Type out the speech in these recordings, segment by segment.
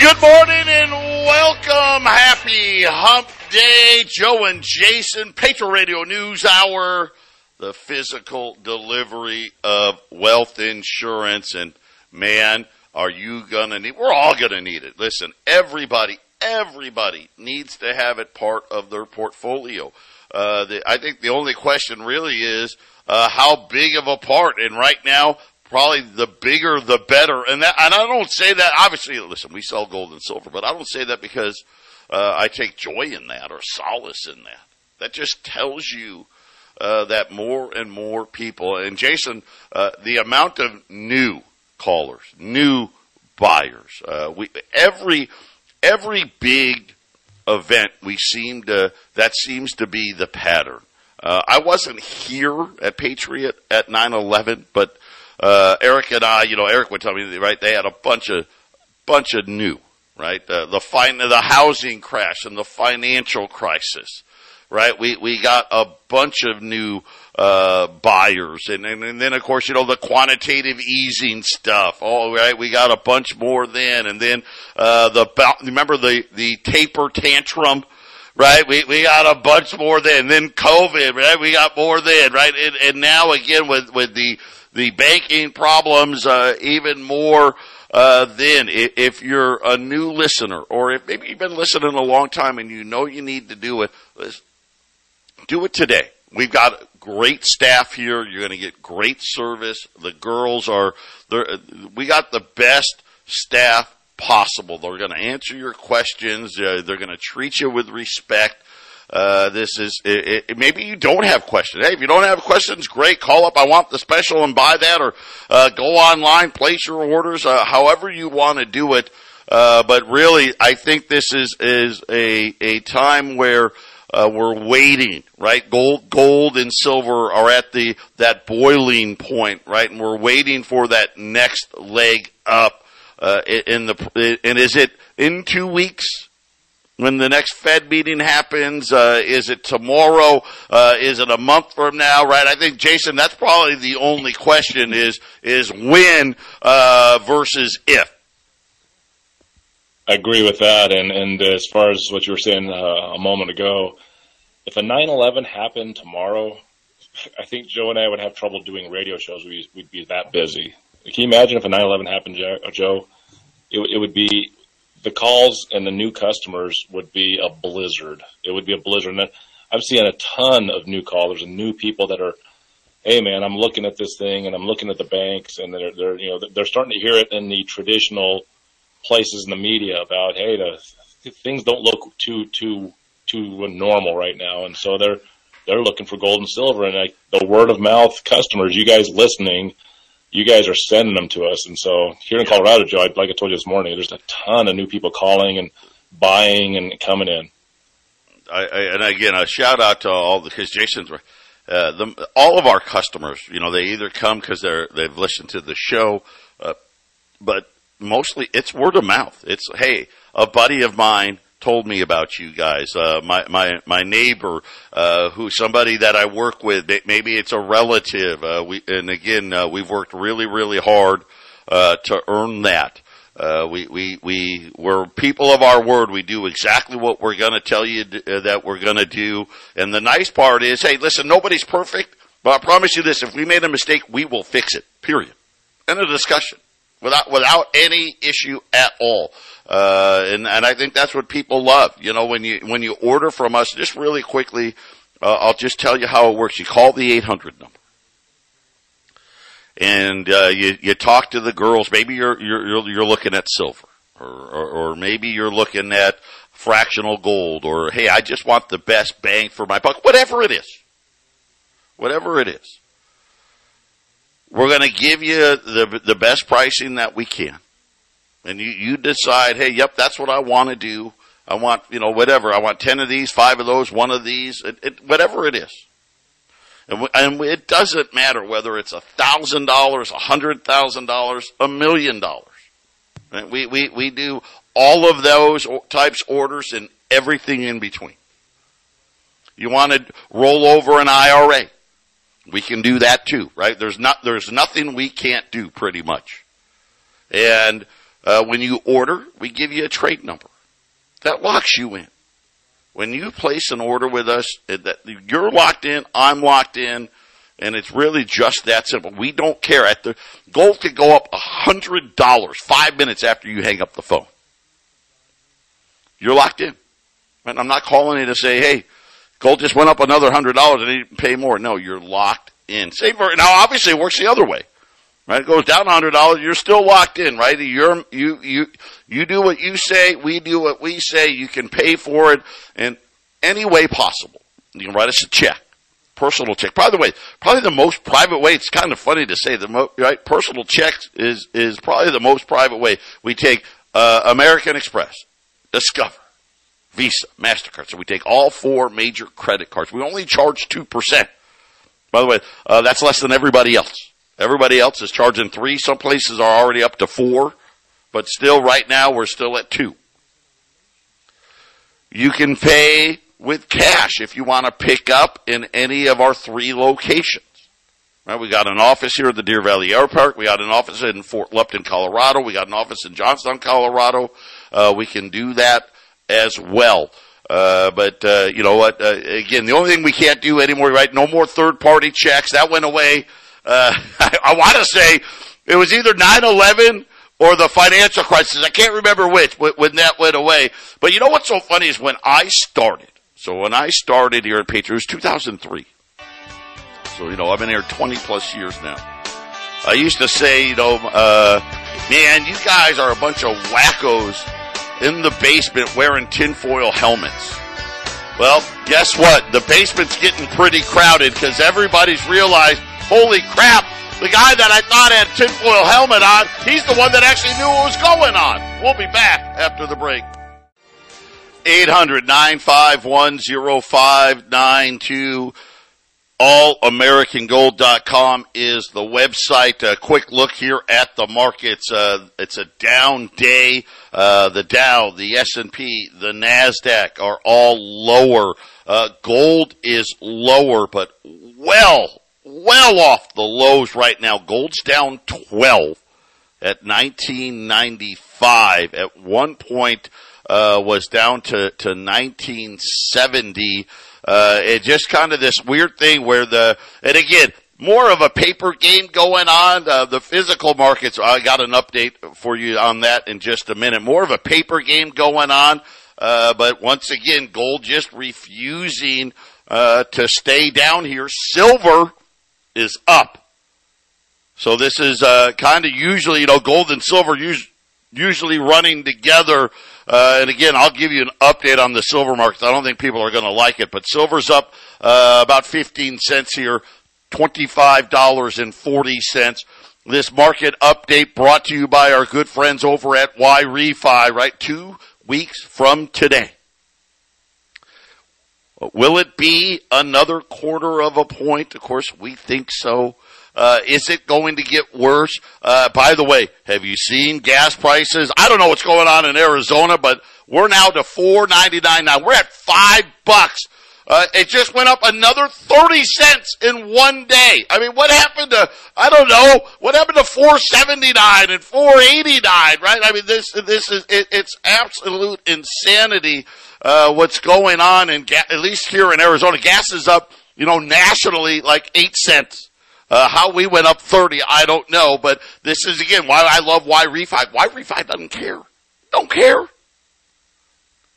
Good morning and welcome. Happy Hump Day. Joe and Jason, Patriot Radio News Hour, the physical delivery of wealth insurance. And man, are you going to need, we're all going to need it. Listen, everybody, everybody needs to have it part of their portfolio. Uh, the, I think the only question really is, uh, how big of a part? And right now, probably the bigger the better. And that, and I don't say that, obviously, listen, we sell gold and silver, but I don't say that because, uh, I take joy in that or solace in that. That just tells you, uh, that more and more people, and Jason, uh, the amount of new callers, new buyers, uh, we, every, every big event we seem to, that seems to be the pattern. Uh, I wasn't here at Patriot at 9-11, but uh, Eric and I, you know, Eric would tell me, right, they had a bunch of, bunch of new, right? The fin- the housing crash and the financial crisis, right? We, we got a bunch of new, uh, buyers. And, and, and then of course, you know, the quantitative easing stuff. All right. We got a bunch more then. And then, uh, the, remember the, the taper tantrum, right? We, we got a bunch more then. Then COVID, right? We got more then, right? And, and now again with, with the, the banking problems, uh, even more, uh, then if you're a new listener or if maybe you've been listening a long time and you know you need to do it, do it today. We've got great staff here. You're going to get great service. The girls are, we got the best staff possible. They're going to answer your questions. Uh, they're going to treat you with respect. Uh, this is it, it, maybe you don't have questions. Hey, if you don't have questions, great. Call up. I want the special and buy that, or uh, go online, place your orders. Uh, however you want to do it. Uh, but really, I think this is is a a time where uh, we're waiting. Right, gold, gold and silver are at the that boiling point. Right, and we're waiting for that next leg up. Uh, in the and is it in two weeks? When the next Fed meeting happens? Uh, is it tomorrow? Uh, is it a month from now? Right? I think Jason, that's probably the only question is is when uh, versus if. I agree with that, and and as far as what you were saying uh, a moment ago, if a 9/11 happened tomorrow, I think Joe and I would have trouble doing radio shows. We'd, we'd be that busy. Can you imagine if a 9/11 happened, Joe? It, it would be the calls and the new customers would be a blizzard. It would be a blizzard. And I'm seeing a ton of new callers and new people that are, hey man, I'm looking at this thing and I'm looking at the banks and they're, they're you know they're starting to hear it in the traditional places in the media about hey the things don't look too too too normal right now and so they're they're looking for gold and silver and the word of mouth customers you guys listening you guys are sending them to us. And so here in Colorado, Joe, like I told you this morning, there's a ton of new people calling and buying and coming in. I, I, and again, a shout out to all the, cause Jason's, uh, the, all of our customers, you know, they either come cause they're, they've listened to the show, uh, but mostly it's word of mouth. It's, hey, a buddy of mine told me about you guys. Uh, my my my neighbor, uh, who somebody that I work with, maybe it's a relative. Uh, we and again, uh, we've worked really really hard uh, to earn that. Uh, we we we we're people of our word. We do exactly what we're going to tell you that we're going to do. And the nice part is, hey, listen, nobody's perfect, but I promise you this: if we made a mistake, we will fix it. Period. End of discussion without without any issue at all. Uh, and and I think that's what people love. You know, when you when you order from us, just really quickly, uh, I'll just tell you how it works. You call the 800 number. And uh, you you talk to the girls. Maybe you're you're you're looking at silver, or, or or maybe you're looking at fractional gold, or hey, I just want the best bang for my buck. Whatever it is, whatever it is. We're going to give you the, the best pricing that we can. and you, you decide, hey, yep, that's what I want to do. I want, you know, whatever. I want 10 of these, five of those, one of these, it, it, whatever it is. And, and it doesn't matter whether it's a thousand dollars, a hundred thousand dollars, a million dollars. We, we, we do all of those types orders and everything in between. You want to roll over an IRA. We can do that too, right? There's not, there's nothing we can't do pretty much. And, uh, when you order, we give you a trade number. That locks you in. When you place an order with us, that you're locked in, I'm locked in, and it's really just that simple. We don't care. At the gold could go up a hundred dollars five minutes after you hang up the phone. You're locked in. And I'm not calling you to say, hey, gold just went up another hundred dollars and you pay more. No, you're locked in. Same for now obviously it works the other way. Right? It goes down a hundred dollars, you're still locked in, right? You're you you you do what you say, we do what we say, you can pay for it in any way possible. You can write us a check personal check. By the way, probably the most private way. It's kind of funny to say the mo- right personal checks is is probably the most private way. We take uh, American Express, Discover, Visa, Mastercard. So we take all four major credit cards. We only charge two percent. By the way, uh, that's less than everybody else. Everybody else is charging three. Some places are already up to four, but still, right now we're still at two. You can pay with cash if you want to pick up in any of our three locations. Right, we got an office here at the Deer Valley Airpark. We got an office in Fort Lupton, Colorado. We got an office in Johnstown, Colorado. Uh, we can do that as well. Uh, but uh, you know what? Uh, again, the only thing we can't do anymore, right? No more third-party checks. That went away. Uh, I, I want to say it was either 9/11 or the financial crisis. I can't remember which when that went away. But you know what's so funny is when I started, so when I started here at Patriot, it was 2003. So, you know, I've been here 20 plus years now. I used to say, you know, uh, man, you guys are a bunch of wackos in the basement wearing tinfoil helmets. Well, guess what? The basement's getting pretty crowded because everybody's realized, holy crap, the guy that I thought had tinfoil helmet on, he's the one that actually knew what was going on. We'll be back after the break. 800 951 0592. AllAmericanGold.com is the website. A quick look here at the markets. Uh, it's a down day. Uh, the Dow, the S&P, the NASDAQ are all lower. Uh, gold is lower, but well, well off the lows right now. Gold's down 12 at 1995. At one point, uh, was down to, to 1970. Uh, it just kind of this weird thing where the, and again, more of a paper game going on. Uh, the physical markets, I got an update for you on that in just a minute. More of a paper game going on. Uh, but once again, gold just refusing, uh, to stay down here. Silver is up. So this is, uh, kind of usually, you know, gold and silver us- usually running together uh, and again, I'll give you an update on the silver market. I don't think people are going to like it, but silver's up uh, about 15 cents here, $25.40. This market update brought to you by our good friends over at YRefy, right? Two weeks from today. Will it be another quarter of a point? Of course, we think so. Uh, is it going to get worse? Uh, by the way, have you seen gas prices? I don't know what's going on in Arizona, but we're now to four ninety nine now. We're at five bucks. Uh, it just went up another 30 cents in one day. I mean, what happened to, I don't know, what happened to 479 and 489, right? I mean, this, this is, it, it's absolute insanity, uh, what's going on in, ga- at least here in Arizona. Gas is up, you know, nationally like 8 cents. Uh, how we went up 30, I don't know, but this is again why I love YRefy. Why Refi doesn't care. Don't care.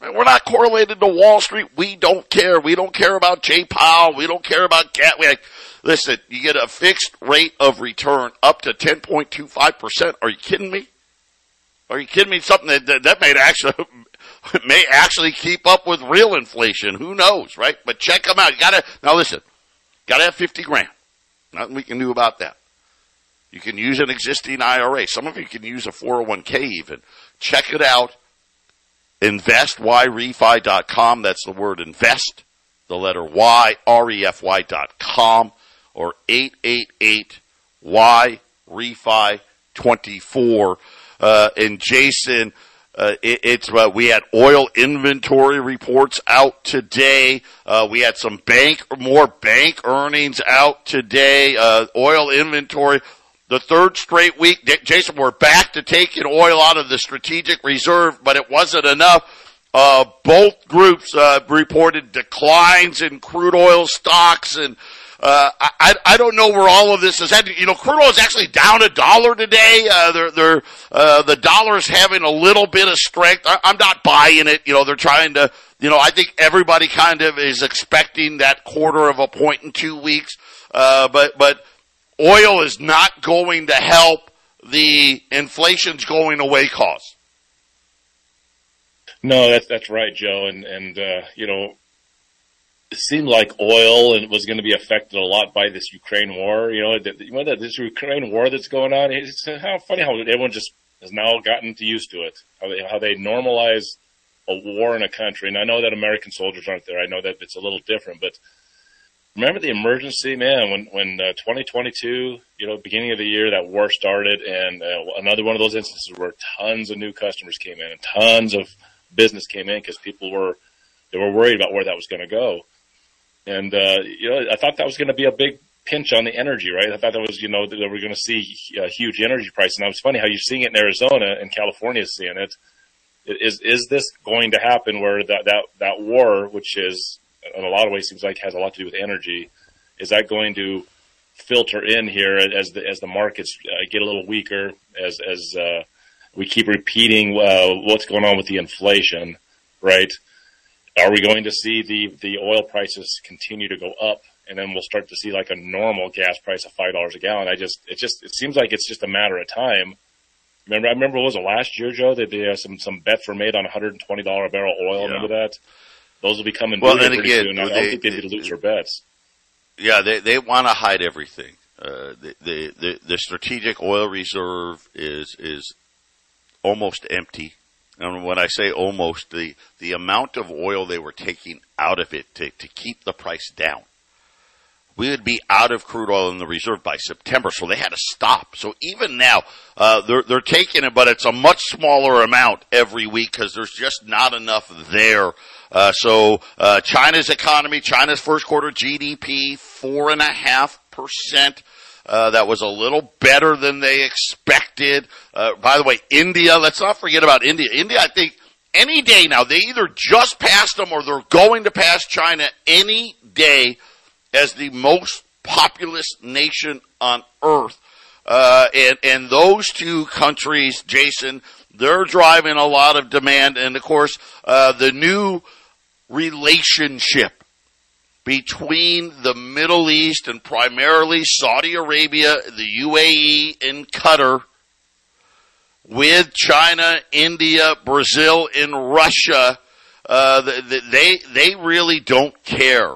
We're not correlated to Wall Street. We don't care. We don't care about J Powell. We don't care about Cat. We, listen, you get a fixed rate of return up to 10.25%. Are you kidding me? Are you kidding me? Something that, that, that may actually, may actually keep up with real inflation. Who knows, right? But check them out. You gotta, now listen, gotta have 50 grand. Nothing we can do about that. You can use an existing IRA. Some of you can use a 401k even. Check it out. InvestYRefy.com. That's the word invest, the letter Y, R-E-F-Y dot com or 888 Y refi 24. Uh, and Jason, uh, it, it's uh, we had oil inventory reports out today. Uh, we had some bank more bank earnings out today. Uh, oil inventory. The third straight week, Jason, we're back to taking oil out of the strategic reserve, but it wasn't enough. Uh, both groups reported declines in crude oil stocks and uh, I, I don't know where all of this is heading. You know, crude oil is actually down a dollar today. Uh, they're, they're, uh, the dollar's having a little bit of strength. I, I'm not buying it. You know, they're trying to, you know, I think everybody kind of is expecting that quarter of a point in two weeks. Uh, but, but oil is not going to help the inflation's going away cause. No, that's that's right, Joe. And and uh, you know, seemed like oil and was going to be affected a lot by this Ukraine war. You know, you know that this Ukraine war that's going on. It's how funny how everyone just has now gotten used to it. How they, how they normalize a war in a country. And I know that American soldiers aren't there. I know that it's a little different, but remember the emergency, man, when, when uh, 2022, you know, beginning of the year, that war started and uh, another one of those instances where tons of new customers came in and tons of business came in because people were, they were worried about where that was going to go. And, uh, you know, I thought that was going to be a big pinch on the energy, right? I thought that was, you know, that we're going to see a huge energy price. And it was funny how you're seeing it in Arizona and California seeing it. Is, is this going to happen where that, that, that war, which is in a lot of ways seems like has a lot to do with energy, is that going to filter in here as the, as the markets uh, get a little weaker, as, as, uh, we keep repeating, uh, what's going on with the inflation, right? Are we going to see the, the oil prices continue to go up and then we'll start to see like a normal gas price of five dollars a gallon? I just it just it seems like it's just a matter of time. Remember, I remember was it last year, Joe, that they, uh, some some bets were made on 120 dollar a barrel oil. Yeah. Remember that? Those will be coming well, pretty again, soon. I don't think they need to lose their bets. Yeah, they they want to hide everything. Uh, the, the the the strategic oil reserve is is almost empty. And when I say almost, the, the amount of oil they were taking out of it to, to keep the price down. We would be out of crude oil in the reserve by September, so they had to stop. So even now, uh, they're they're taking it, but it's a much smaller amount every week because there's just not enough there. Uh, so uh, China's economy, China's first quarter GDP, four and a half percent. Uh, that was a little better than they expected. Uh, by the way, India, let's not forget about India. India, I think, any day now, they either just passed them or they're going to pass China any day as the most populous nation on earth. Uh, and, and those two countries, Jason, they're driving a lot of demand. And of course, uh, the new relationship between the Middle East and primarily Saudi Arabia, the UAE, and Qatar, with China, India, Brazil, and Russia, uh, they they really don't care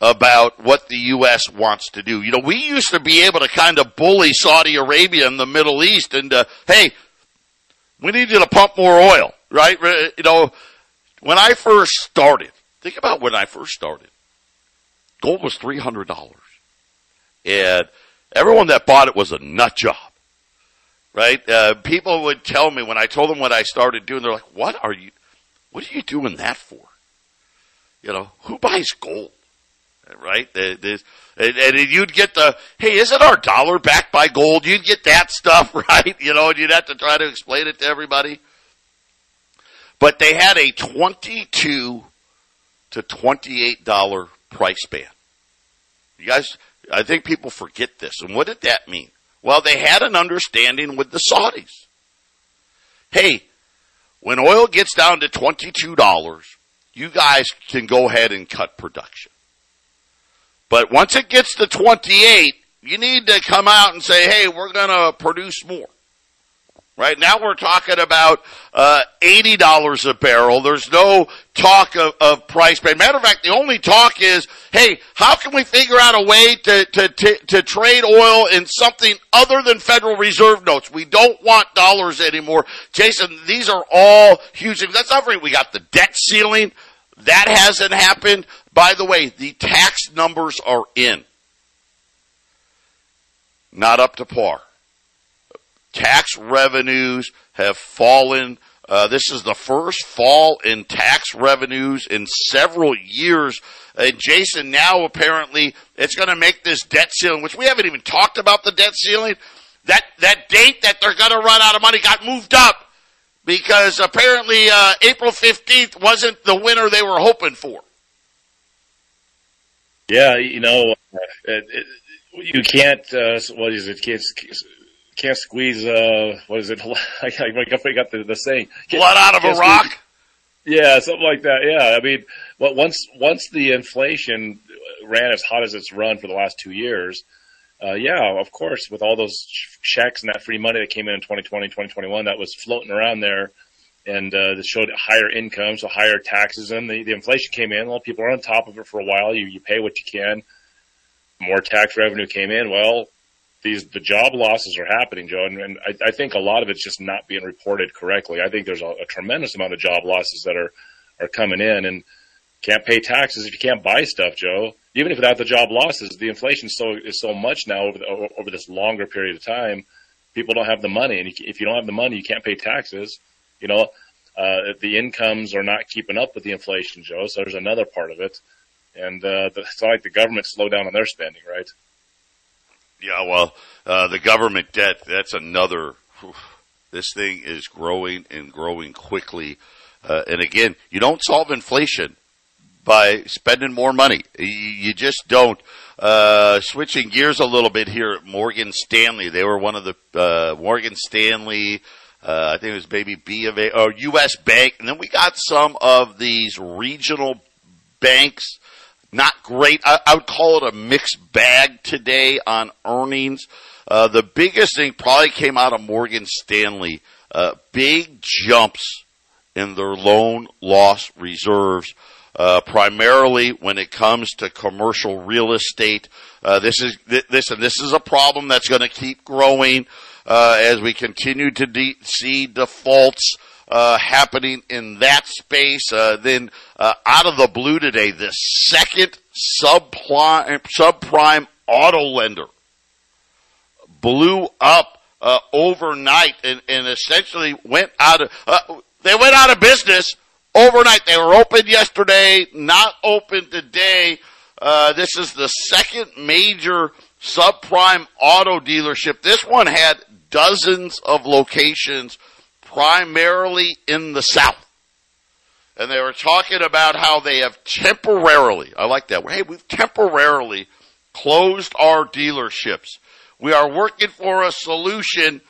about what the U.S. wants to do. You know, we used to be able to kind of bully Saudi Arabia and the Middle East, and uh, hey, we need you to pump more oil, right? You know, when I first started, think about when I first started Gold was $300. And everyone that bought it was a nut job. Right? Uh, people would tell me when I told them what I started doing, they're like, what are you, what are you doing that for? You know, who buys gold? Right? And, and you'd get the, hey, isn't our dollar backed by gold? You'd get that stuff, right? You know, and you'd have to try to explain it to everybody. But they had a 22 to $28 price band. You guys, I think people forget this. And what did that mean? Well, they had an understanding with the Saudis. Hey, when oil gets down to $22, you guys can go ahead and cut production. But once it gets to 28, you need to come out and say, hey, we're going to produce more. Right now we're talking about uh, eighty dollars a barrel. There's no talk of, of price pay. Matter of fact, the only talk is, hey, how can we figure out a way to, to, to, to trade oil in something other than Federal Reserve notes? We don't want dollars anymore. Jason, these are all huge. That's not right. We got the debt ceiling. That hasn't happened. By the way, the tax numbers are in. Not up to par. Tax revenues have fallen. Uh, this is the first fall in tax revenues in several years. And Jason, now apparently it's going to make this debt ceiling, which we haven't even talked about the debt ceiling. That that date that they're going to run out of money got moved up because apparently uh, April fifteenth wasn't the winner they were hoping for. Yeah, you know, uh, it, it, you can't. Uh, what is it? Can't can't squeeze. Uh, what is it? I got the, the saying. Blood out of a rock. yeah, something like that. Yeah, I mean, well, once once the inflation ran as hot as it's run for the last two years, uh, yeah, of course, with all those checks and that free money that came in in 2020, 2021, that was floating around there, and uh, that showed higher income, so higher taxes, and the, the inflation came in. Well, people are on top of it for a while. You you pay what you can. More tax revenue came in. Well, these the job losses are happening, Joe, and, and I, I, think a lot of it's just not being reported correctly. I think there's a, a, tremendous amount of job losses that are are coming in, and can't pay taxes if you can't buy stuff, Joe. Even if without the job losses, the inflation so is so much now over the, over this longer period of time. People don't have the money, and if you don't have the money, you can't pay taxes. You know, uh, the incomes are not keeping up with the inflation, Joe. So there's another part of it, and uh, it's not like the government slowed down on their spending, right? Yeah, well, uh, the government debt, that's another, whew, this thing is growing and growing quickly. Uh, and again, you don't solve inflation by spending more money. You, just don't. Uh, switching gears a little bit here Morgan Stanley. They were one of the, uh, Morgan Stanley, uh, I think it was maybe B of A, or U.S. Bank. And then we got some of these regional banks not great. I, I, would call it a mixed bag today on earnings. Uh, the biggest thing probably came out of Morgan Stanley. Uh, big jumps in their loan loss reserves, uh, primarily when it comes to commercial real estate. Uh, this is this and this is a problem that's going to keep growing uh, as we continue to de- see defaults uh, happening in that space. Uh, then uh, out of the blue today, the second subprime, subprime auto lender blew up uh, overnight and, and, essentially went out of. Uh, they went out of business overnight. They were open yesterday, not open today. Uh, this is the second major subprime auto dealership. This one had dozens of locations primarily in the South. And they were talking about how they have temporarily, I like that, hey, we've temporarily closed our dealerships. We are working for a solution,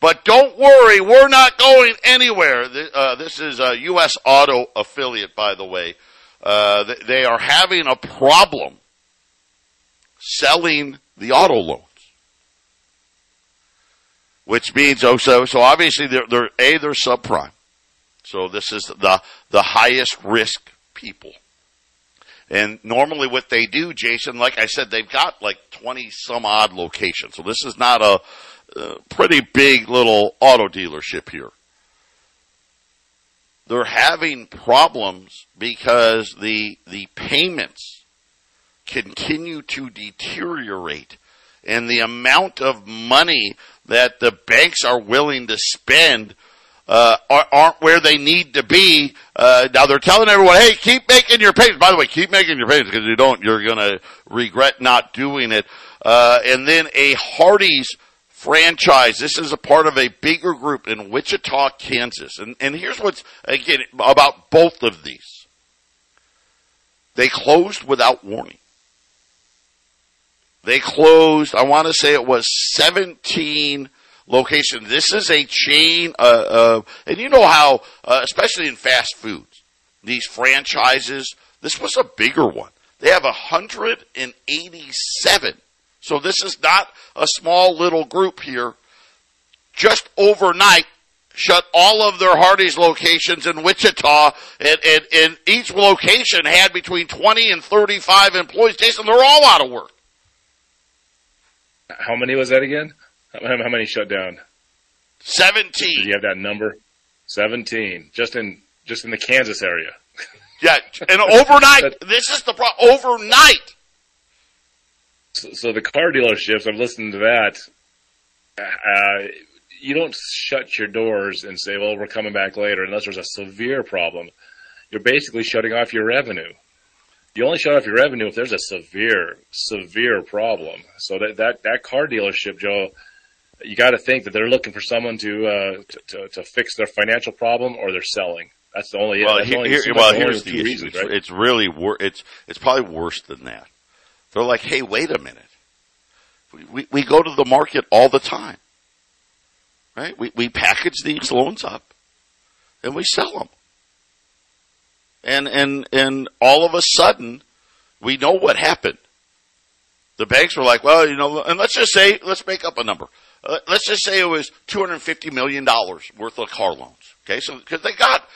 but don't worry, we're not going anywhere. Uh, this is a U.S. Auto affiliate, by the way. Uh, they are having a problem selling the auto loan which means oh so so obviously they're, they're a they're subprime. So this is the the highest risk people. And normally what they do, Jason, like I said, they've got like 20 some odd locations. So this is not a, a pretty big little auto dealership here. They're having problems because the the payments continue to deteriorate and the amount of money that the banks are willing to spend uh, aren't where they need to be. Uh, now they're telling everyone, "Hey, keep making your payments." By the way, keep making your payments because you don't, you're going to regret not doing it. Uh, and then a Hardee's franchise. This is a part of a bigger group in Wichita, Kansas. And and here's what's again about both of these. They closed without warning. They closed, I want to say it was 17 locations. This is a chain, uh, uh, and you know how, uh, especially in fast foods, these franchises, this was a bigger one. They have 187. So this is not a small little group here. just overnight shut all of their Hardee's locations in Wichita, and, and, and each location had between 20 and 35 employees. Jason, they're all out of work. How many was that again? How many shut down? 17. Did you have that number? 17. Just in, just in the Kansas area. Yeah, and overnight, this is the problem. Overnight. So, so, the car dealerships, I've listened to that. Uh, you don't shut your doors and say, well, we're coming back later unless there's a severe problem. You're basically shutting off your revenue. You only shut off your revenue if there's a severe, severe problem. So that, that, that car dealership, Joe, you got to think that they're looking for someone to, uh, to, to, to, fix their financial problem or they're selling. That's the only. Well, here, only, here, well here's the issue. Reasons, right? it's, it's, really wor- it's it's probably worse than that. They're like, hey, wait a minute. We, we, we go to the market all the time right? We, we package these loans up and we sell them. And, and, and all of a sudden, we know what happened. The banks were like, well, you know, and let's just say, let's make up a number. Uh, let's just say it was $250 million worth of car loans. Okay. So, cause they got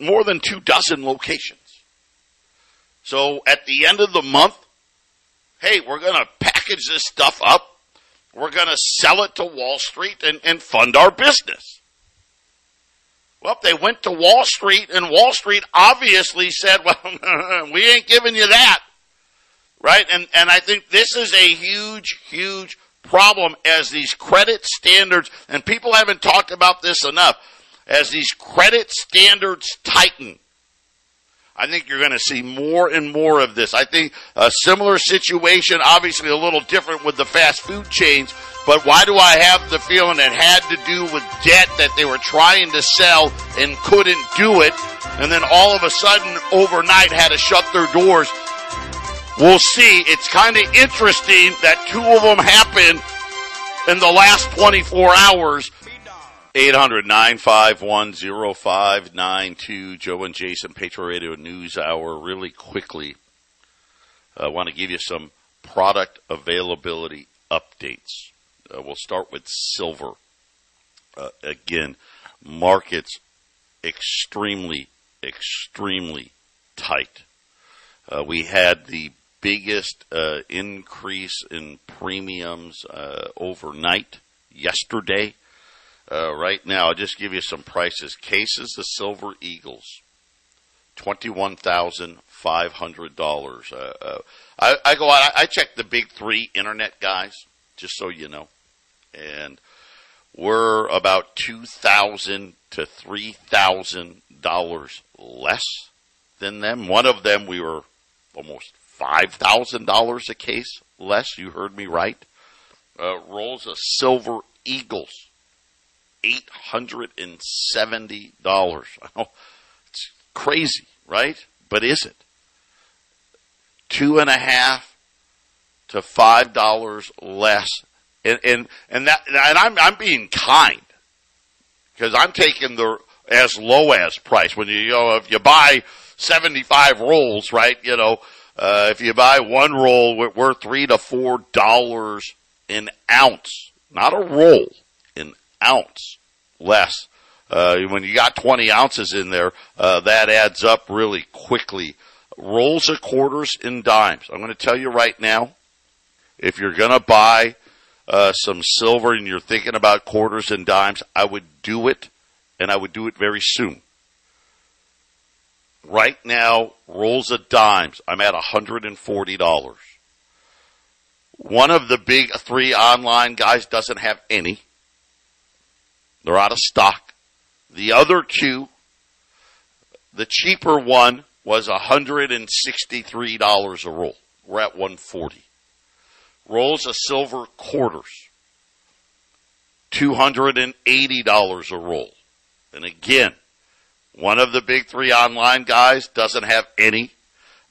more than two dozen locations. So at the end of the month, hey, we're going to package this stuff up we're going to sell it to Wall Street and, and fund our business. Well, they went to Wall Street, and Wall Street obviously said, well, we ain't giving you that. Right? And, and I think this is a huge, huge problem as these credit standards, and people haven't talked about this enough, as these credit standards tighten I think you're going to see more and more of this. I think a similar situation, obviously a little different with the fast food chains, but why do I have the feeling it had to do with debt that they were trying to sell and couldn't do it, and then all of a sudden overnight had to shut their doors? We'll see. It's kind of interesting that two of them happened in the last 24 hours 800 951 0592. Joe and Jason, Patriot Radio News Hour. Really quickly, I want to give you some product availability updates. Uh, we'll start with silver. Uh, again, markets extremely, extremely tight. Uh, we had the biggest uh, increase in premiums uh, overnight yesterday. Uh, right now, I'll just give you some prices. Cases of Silver Eagles, twenty-one thousand five hundred dollars. Uh, uh, I, I go out. I, I check the big three internet guys, just so you know, and we're about two thousand to three thousand dollars less than them. One of them we were almost five thousand dollars a case less. You heard me right. Uh, rolls of Silver Eagles $870. it's crazy, right? But is it? Two and a half to five dollars less. And, and, and that, and I'm, I'm being kind because I'm taking the as low as price. When you, you know, if you buy 75 rolls, right, you know, uh, if you buy one roll, we're three to four dollars an ounce, not a roll an ounce less. Uh, when you got 20 ounces in there, uh, that adds up really quickly. Rolls of quarters and dimes. I'm going to tell you right now, if you're going to buy uh, some silver and you're thinking about quarters and dimes, I would do it, and I would do it very soon. Right now, rolls of dimes, I'm at $140. One of the big three online guys doesn't have any. They're out of stock. The other two, the cheaper one was $163 a roll. We're at 140. Rolls of silver quarters, $280 a roll. And again, one of the big three online guys doesn't have any.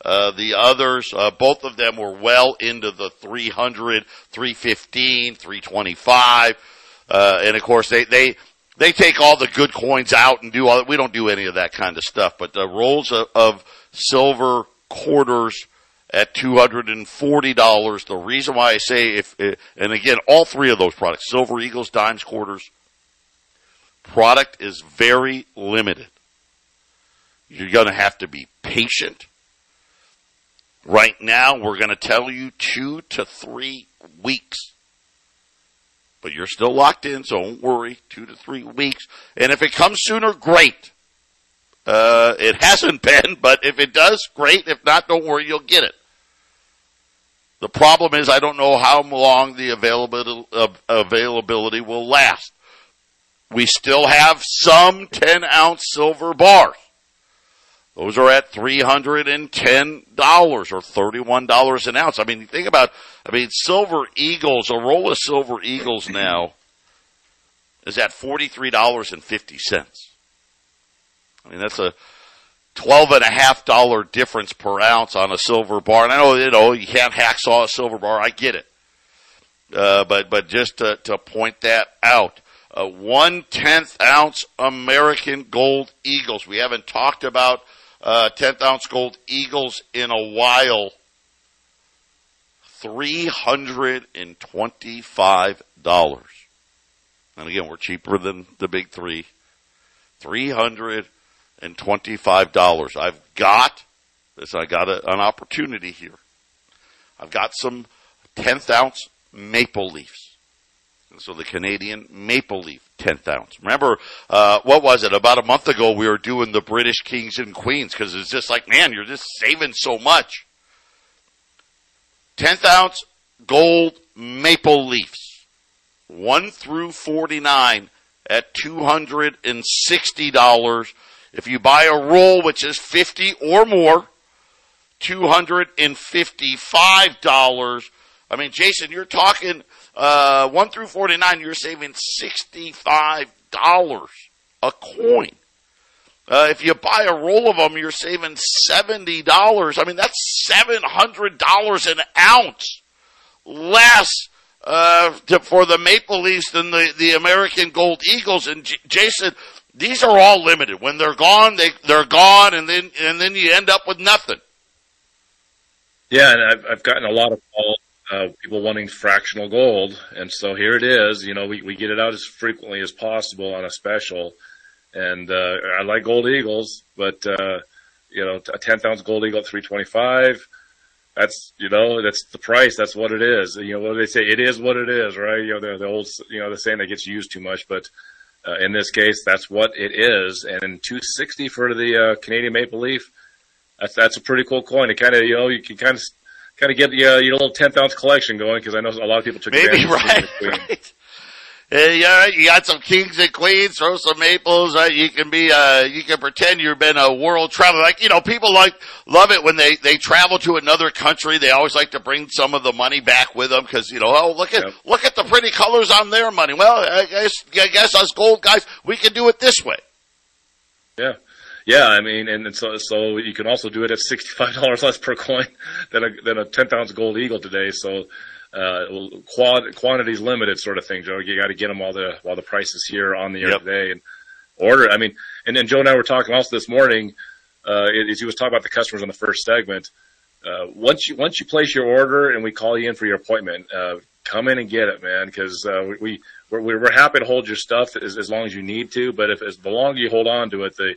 Uh, the others, uh, both of them were well into the 300, 315, 325. Uh, and of course, they, they, they take all the good coins out and do all that. We don't do any of that kind of stuff, but the rolls of, of silver quarters at $240. The reason why I say if, and again, all three of those products, Silver Eagles, Dimes, Quarters, product is very limited. You're going to have to be patient. Right now, we're going to tell you two to three weeks. But you're still locked in, so don't worry. Two to three weeks. And if it comes sooner, great. Uh, it hasn't been, but if it does, great. If not, don't worry, you'll get it. The problem is I don't know how long the availability, will last. We still have some 10 ounce silver bars. Those are at $310 or $31 an ounce. I mean, think about, I mean, silver eagles, a roll of silver eagles now is at $43.50. I mean, that's a twelve and a half dollar difference per ounce on a silver bar. And I know, you know, you can't hacksaw a silver bar. I get it. Uh, but, but just to, to point that out, uh, one tenth ounce American gold eagles. We haven't talked about, uh, tenth ounce gold eagles in a while. $325. And again, we're cheaper than the big three. $325. I've got this. I got a, an opportunity here. I've got some tenth ounce maple leaves. And so the Canadian maple leaf tenth ounce. Remember, uh, what was it? About a month ago, we were doing the British kings and queens because it's just like, man, you're just saving so much. Tenth ounce gold maple leafs, one through forty-nine at two hundred and sixty dollars if you buy a roll which is 50 or more, $255. I mean, Jason, you're talking, uh, 1 through 49, you're saving $65 a coin. Uh, if you buy a roll of them, you're saving $70. I mean, that's $700 an ounce less uh, to, for the Maple Leafs than the, the American Gold Eagles. And J- Jason, these are all limited. When they're gone, they they're gone, and then and then you end up with nothing. Yeah, and I've I've gotten a lot of calls, uh, people wanting fractional gold, and so here it is. You know, we we get it out as frequently as possible on a special, and uh, I like gold eagles, but uh, you know, a tenth ounce gold eagle at three twenty five. That's you know that's the price. That's what it is. You know what they say. It is what it is, right? You know the, the old you know the saying that gets used too much, but uh, in this case, that's what it is. And 260 for the uh, Canadian Maple Leaf, that's that's a pretty cool coin. It kind of you know you can kind of kind of get the, uh, your little 10th ounce collection going because I know a lot of people took maybe right. right. Yeah, you got some kings and queens, throw some maples. Right? You can be, uh, you can pretend you've been a world traveler. Like, you know, people like, love it when they, they travel to another country. They always like to bring some of the money back with them because, you know, oh, look at, yep. look at the pretty colors on their money. Well, I guess, I guess us gold guys, we can do it this way. Yeah. Yeah, I mean, and, so so you can also do it at sixty five dollars less per coin than a than a ten ounce gold eagle today. So uh, quad, quantities limited sort of thing, Joe. You got to get them while the while the price is here on the air yep. today and order. I mean, and then Joe and I were talking also this morning uh, as he was talking about the customers on the first segment. Uh, once you once you place your order and we call you in for your appointment, uh, come in and get it, man, because uh, we we're, we're happy to hold your stuff as, as long as you need to. But if as the longer you hold on to it, the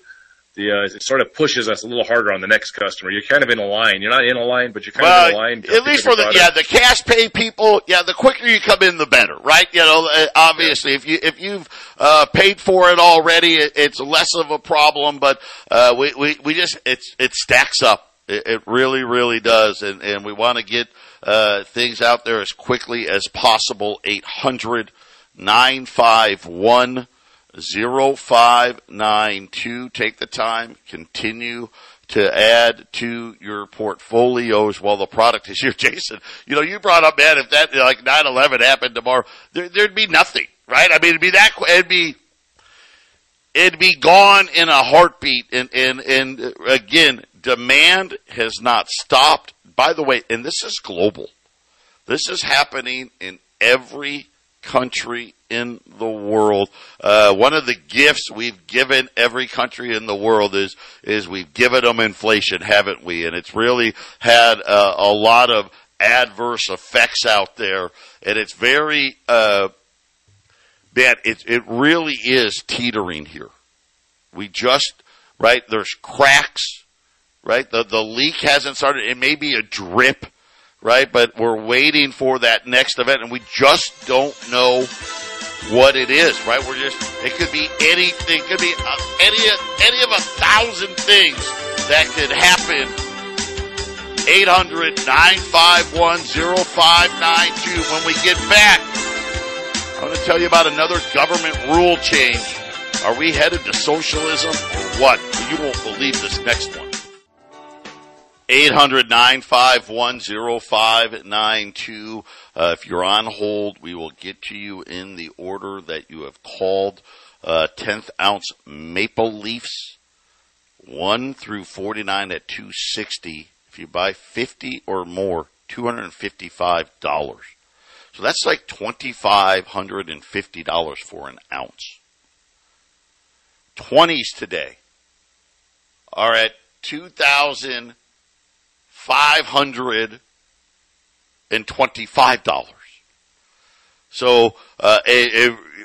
the uh, it sort of pushes us a little harder on the next customer. You're kind of in a line. You're not in a line, but you're kind well, of in a line. At least for the yeah the cash pay people. Yeah, the quicker you come in, the better, right? You know, uh, obviously, yeah. if you if you've uh, paid for it already, it, it's less of a problem. But uh, we we we just it's it stacks up. It, it really really does, and and we want to get uh, things out there as quickly as possible. Eight hundred nine five one. 0592. Take the time, continue to add to your portfolios while the product is here. Jason, you know, you brought up, man, if that, like 9-11 happened tomorrow, there, there'd be nothing, right? I mean, it'd be that, it'd be, it'd be gone in a heartbeat. And, and, and uh, again, demand has not stopped. By the way, and this is global. This is happening in every country in the world. Uh, one of the gifts we've given every country in the world is is we've given them inflation, haven't we? And it's really had uh, a lot of adverse effects out there, and it's very uh, man. It it really is teetering here. We just right there's cracks, right? The the leak hasn't started. It may be a drip right? But we're waiting for that next event, and we just don't know what it is, right? We're just, it could be anything, could be any, any of a thousand things that could happen. 800 951 0592. When we get back, I'm going to tell you about another government rule change. Are we headed to socialism or what? You won't believe this next one. 800 951 0592. Uh, if you're on hold, we will get to you in the order that you have called. Uh, 10th ounce maple leafs, 1 through 49 at 260. If you buy 50 or more, $255. So that's like $2,550 for an ounce. 20s today are at 2000 five hundred and twenty-five dollars. So, uh,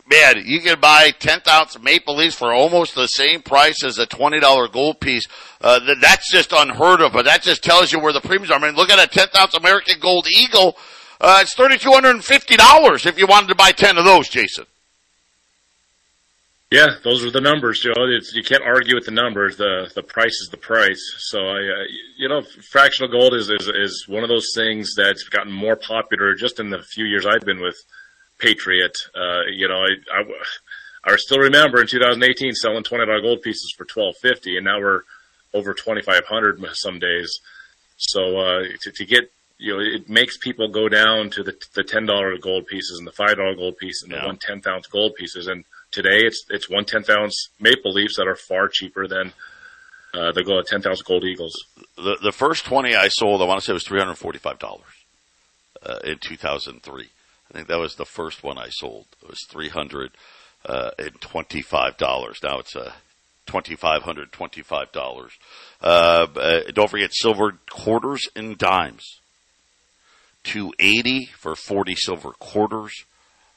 man, you can buy tenth ounce maple leafs for almost the same price as a twenty dollar gold piece. Uh, that's just unheard of, but that just tells you where the premiums are. I mean, look at a tenth ounce American Gold Eagle. Uh, it's thirty two hundred and fifty dollars if you wanted to buy ten of those, Jason. Yeah, those are the numbers, Joe. It's, you can't argue with the numbers. The the price is the price. So I, uh, you know, fractional gold is, is is one of those things that's gotten more popular just in the few years I've been with Patriot. Uh, you know, I, I I still remember in 2018 selling twenty dollar gold pieces for 1250, and now we're over 2500 some days. So uh, to, to get you know, it makes people go down to the the ten dollar gold pieces and the five dollar gold piece and yeah. the one tenth ounce gold pieces and today it's it's one tenth ounce maple leaves that are far cheaper than uh, the gold, ten thousand gold eagles. The the first twenty I sold, I want to say was three hundred forty five dollars uh, in two thousand three. I think that was the first one I sold. It was three hundred uh, and twenty five dollars. Now it's uh, twenty five hundred twenty five dollars. Uh, uh, don't forget silver quarters and dimes. Two eighty for forty silver quarters.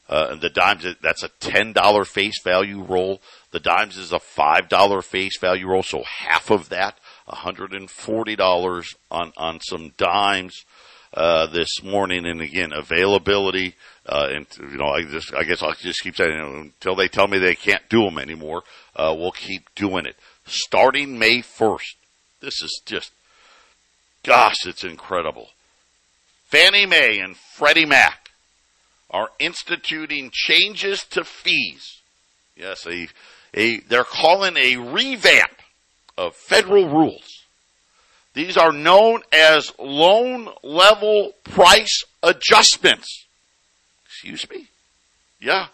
Uh, the dimes, that's a $10 face value roll. The dimes is a $5 face value roll, so half of that, $140 on, on some dimes, uh, this morning. And again, availability, uh, and, you know, I just, I guess I'll just keep saying, you know, until they tell me they can't do them anymore, uh, we'll keep doing it. Starting May 1st. This is just, gosh, it's incredible. Fannie Mae and Freddie Mac are instituting changes to fees. Yes, a, a, they're calling a revamp of federal rules. These are known as loan level price adjustments. Excuse me? Yeah.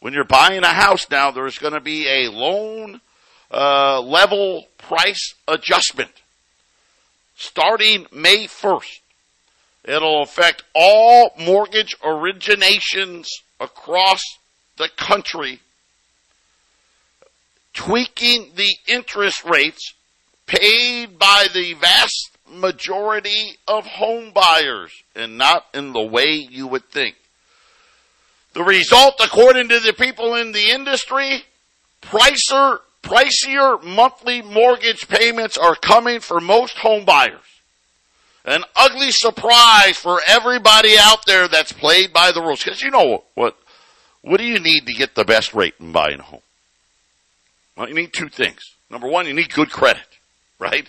When you're buying a house now, there's going to be a loan uh, level price adjustment starting May 1st. It'll affect all mortgage originations across the country, tweaking the interest rates paid by the vast majority of home buyers and not in the way you would think. The result, according to the people in the industry, pricer, pricier monthly mortgage payments are coming for most home buyers an ugly surprise for everybody out there that's played by the rules. Because you know what? What do you need to get the best rate in buying a home? Well, you need two things. Number one, you need good credit, right?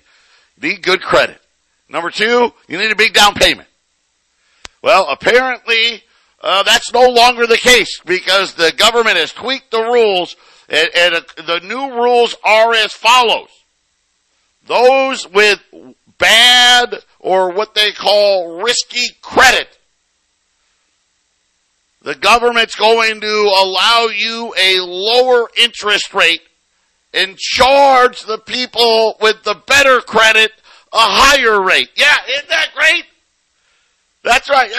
You need good credit. Number two, you need a big down payment. Well, apparently, uh, that's no longer the case because the government has tweaked the rules and, and uh, the new rules are as follows. Those with bad or what they call risky credit. The government's going to allow you a lower interest rate and charge the people with the better credit a higher rate. Yeah, isn't that great? That's right.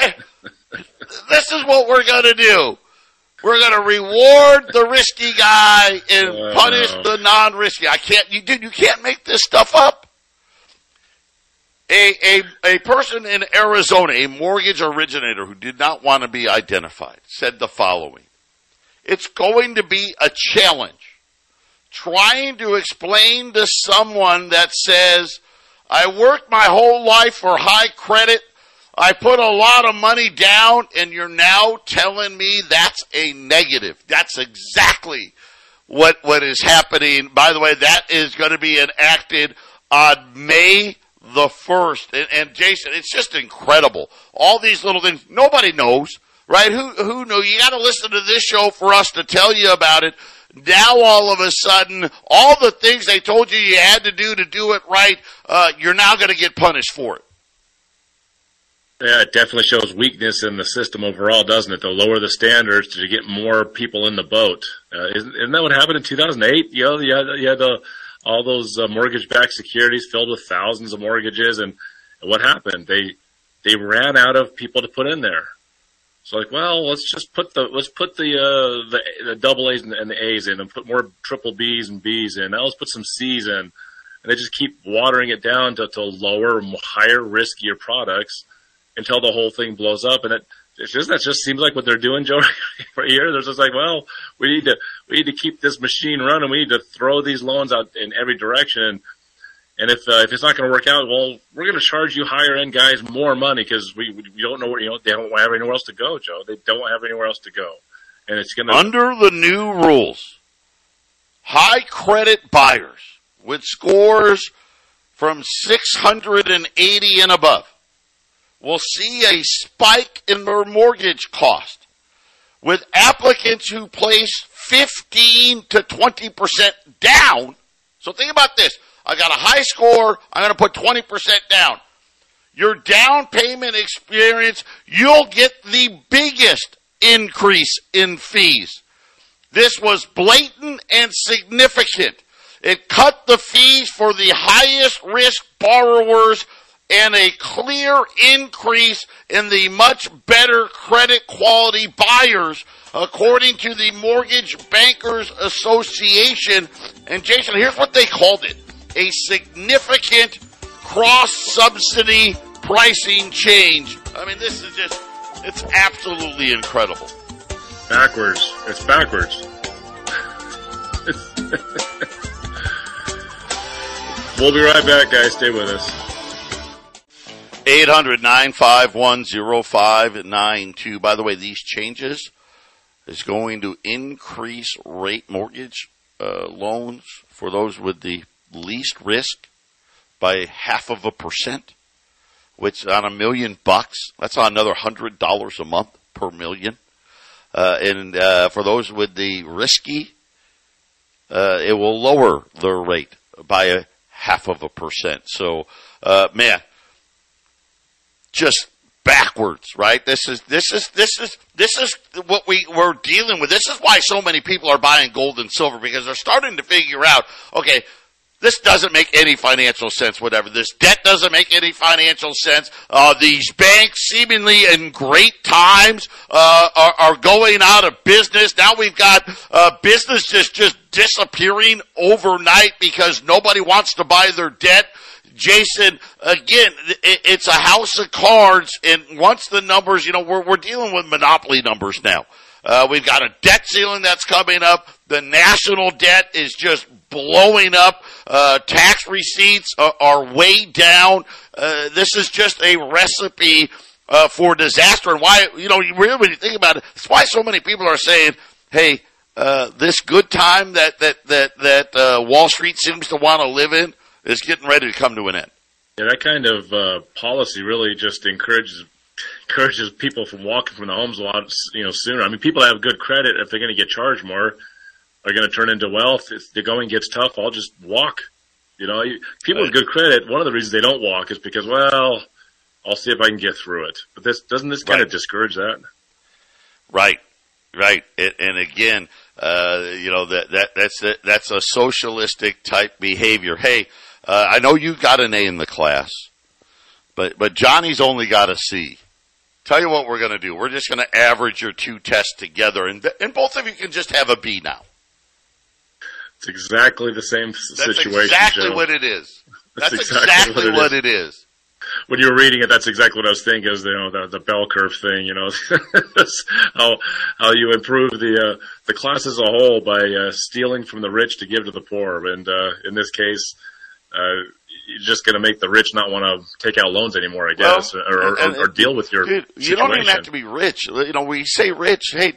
this is what we're going to do. We're going to reward the risky guy and punish the non-risky. I can't. You dude, you can't make this stuff up. A, a, a person in Arizona, a mortgage originator who did not want to be identified, said the following. It's going to be a challenge trying to explain to someone that says, I worked my whole life for high credit. I put a lot of money down and you're now telling me that's a negative. That's exactly what, what is happening. By the way, that is going to be enacted on May the 1st. And, and Jason, it's just incredible. All these little things, nobody knows, right? Who, who knew? You got to listen to this show for us to tell you about it. Now all of a sudden, all the things they told you you had to do to do it right, uh, you're now to get punished for it. Yeah, it definitely shows weakness in the system overall, doesn't it? To lower the standards to get more people in the boat. Uh, isn't, isn't that what happened in 2008? You know, you had, you had the, all those uh, mortgage-backed securities filled with thousands of mortgages, and, and what happened? They they ran out of people to put in there. So like, well, let's just put the let's put the uh, the, the double A's and, and the A's in, and put more triple B's and B's in. Now let's put some C's in, and they just keep watering it down to, to lower, higher, riskier products until the whole thing blows up. And it, it's just that just seems like what they're doing, Joe, right here. They're just like, well, we need to we need to keep this machine running. We need to throw these loans out in every direction. And if uh, if it's not going to work out, well, we're going to charge you higher end guys more money because we we don't know where you know they don't have anywhere else to go, Joe. They don't have anywhere else to go, and it's going to Under the new rules, high credit buyers with scores from 680 and above will see a spike in their mortgage cost with applicants who place 15 to 20% down. So think about this. I got a high score. I'm going to put 20% down. Your down payment experience, you'll get the biggest increase in fees. This was blatant and significant. It cut the fees for the highest risk borrowers and a clear increase in the much better credit quality buyers according to the Mortgage Bankers Association. And Jason, here's what they called it. A significant cross subsidy pricing change. I mean, this is just, it's absolutely incredible. backwards. It's backwards. we'll be right back, guys. Stay with us. 800 951 0592. By the way, these changes is going to increase rate mortgage uh, loans for those with the least risk by half of a percent, which on a million bucks, that's on another hundred dollars a month per million. Uh, and uh, for those with the risky, uh, it will lower their rate by a half of a percent. So, uh, man, just backwards, right? This is this is this is this is what we we're dealing with. This is why so many people are buying gold and silver because they're starting to figure out, okay, this doesn't make any financial sense. Whatever this debt doesn't make any financial sense. Uh, these banks, seemingly in great times, uh, are, are going out of business. Now we've got uh, business just just disappearing overnight because nobody wants to buy their debt. Jason, again, it's a house of cards, and once the numbers, you know, we're we're dealing with monopoly numbers now. Uh, we've got a debt ceiling that's coming up. The national debt is just blowing up. Uh, tax receipts are, are way down. Uh, this is just a recipe uh, for disaster. And why, you know, really when you think about it, that's why so many people are saying, "Hey, uh, this good time that that that that uh, Wall Street seems to want to live in is getting ready to come to an end." Yeah, that kind of uh, policy really just encourages encourages people from walking from the homes a lot, you know, sooner. I mean, people that have good credit, if they're going to get charged more, are going to turn into wealth. If the going gets tough, I'll just walk. You know, people with good credit, one of the reasons they don't walk is because, well, I'll see if I can get through it. But this doesn't this kind Right. of discourage that? Right, right. It, and again, uh, you know that that that's a, that's a socialistic type behavior. Hey, uh, I know you got an A in the class, but but Johnny's only got a C. Tell you what we're going to do. We're just going to average your two tests together, and and both of you can just have a B now. It's exactly the same That's situation. That's exactly Joe. what it is. That's, That's exactly, exactly what, what it is. when you were reading it, that's exactly what I was thinking. Is you know the, the bell curve thing. You know how how you improve the uh, the class as a whole by uh, stealing from the rich to give to the poor, and uh, in this case, uh, you're just going to make the rich not want to take out loans anymore, I guess, Well, or, or, and- or, or deal with your Dude, you situation. don't even have to be rich. You know, we say rich. Hey,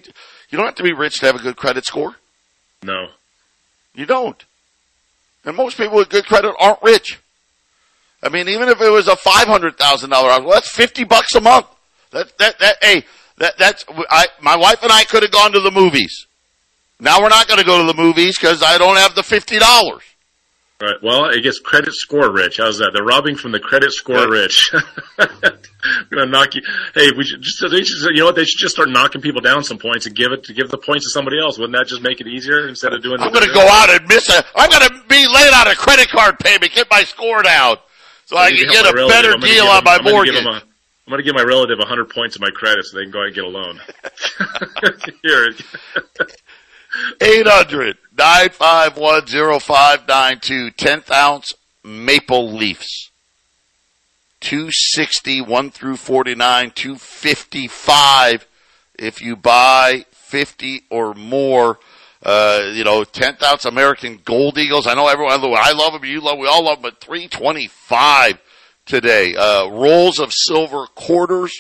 you don't have to be rich to have a good credit score. No, You don't. And most people with good credit aren't rich. I mean, even if it was a five hundred thousand dollar house, well, that's fifty bucks a month. That that that hey, that that's I. My wife and I could have gone to the movies. Now we're not going to go to the movies because I don't have the fifty dollars. Right. Well, it gets credit score rich. How's that? They're robbing from the credit score rich. gonna knock you. Hey, we should just they should, you know what? They should just start knocking people down some points and give it to give the points to somebody else. Wouldn't that just make it easier instead of doing? I'm going to go out and miss a. I'm going to be late on a credit card payment, get my score down, so I need can get a relative. better deal on him- my I'm gonna mortgage. him a- I'm going to give my relative 100 points of my credit so they can go out and get a loan. Here, 800 951 0592 10th ounce maple leafs. 260, 1 through 49, 255 if you buy 50 or more. Uh, you know, 10th ounce American Gold Eagles. I know everyone, I love them, you love, we all love them, but 325 today. Uh, rolls of silver quarters,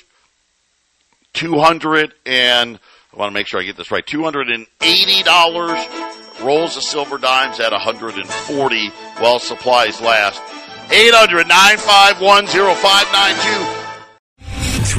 200 and, I want to make sure I get this right, $280. Rolls of silver dimes at 140 while supplies last. 800 951 0592.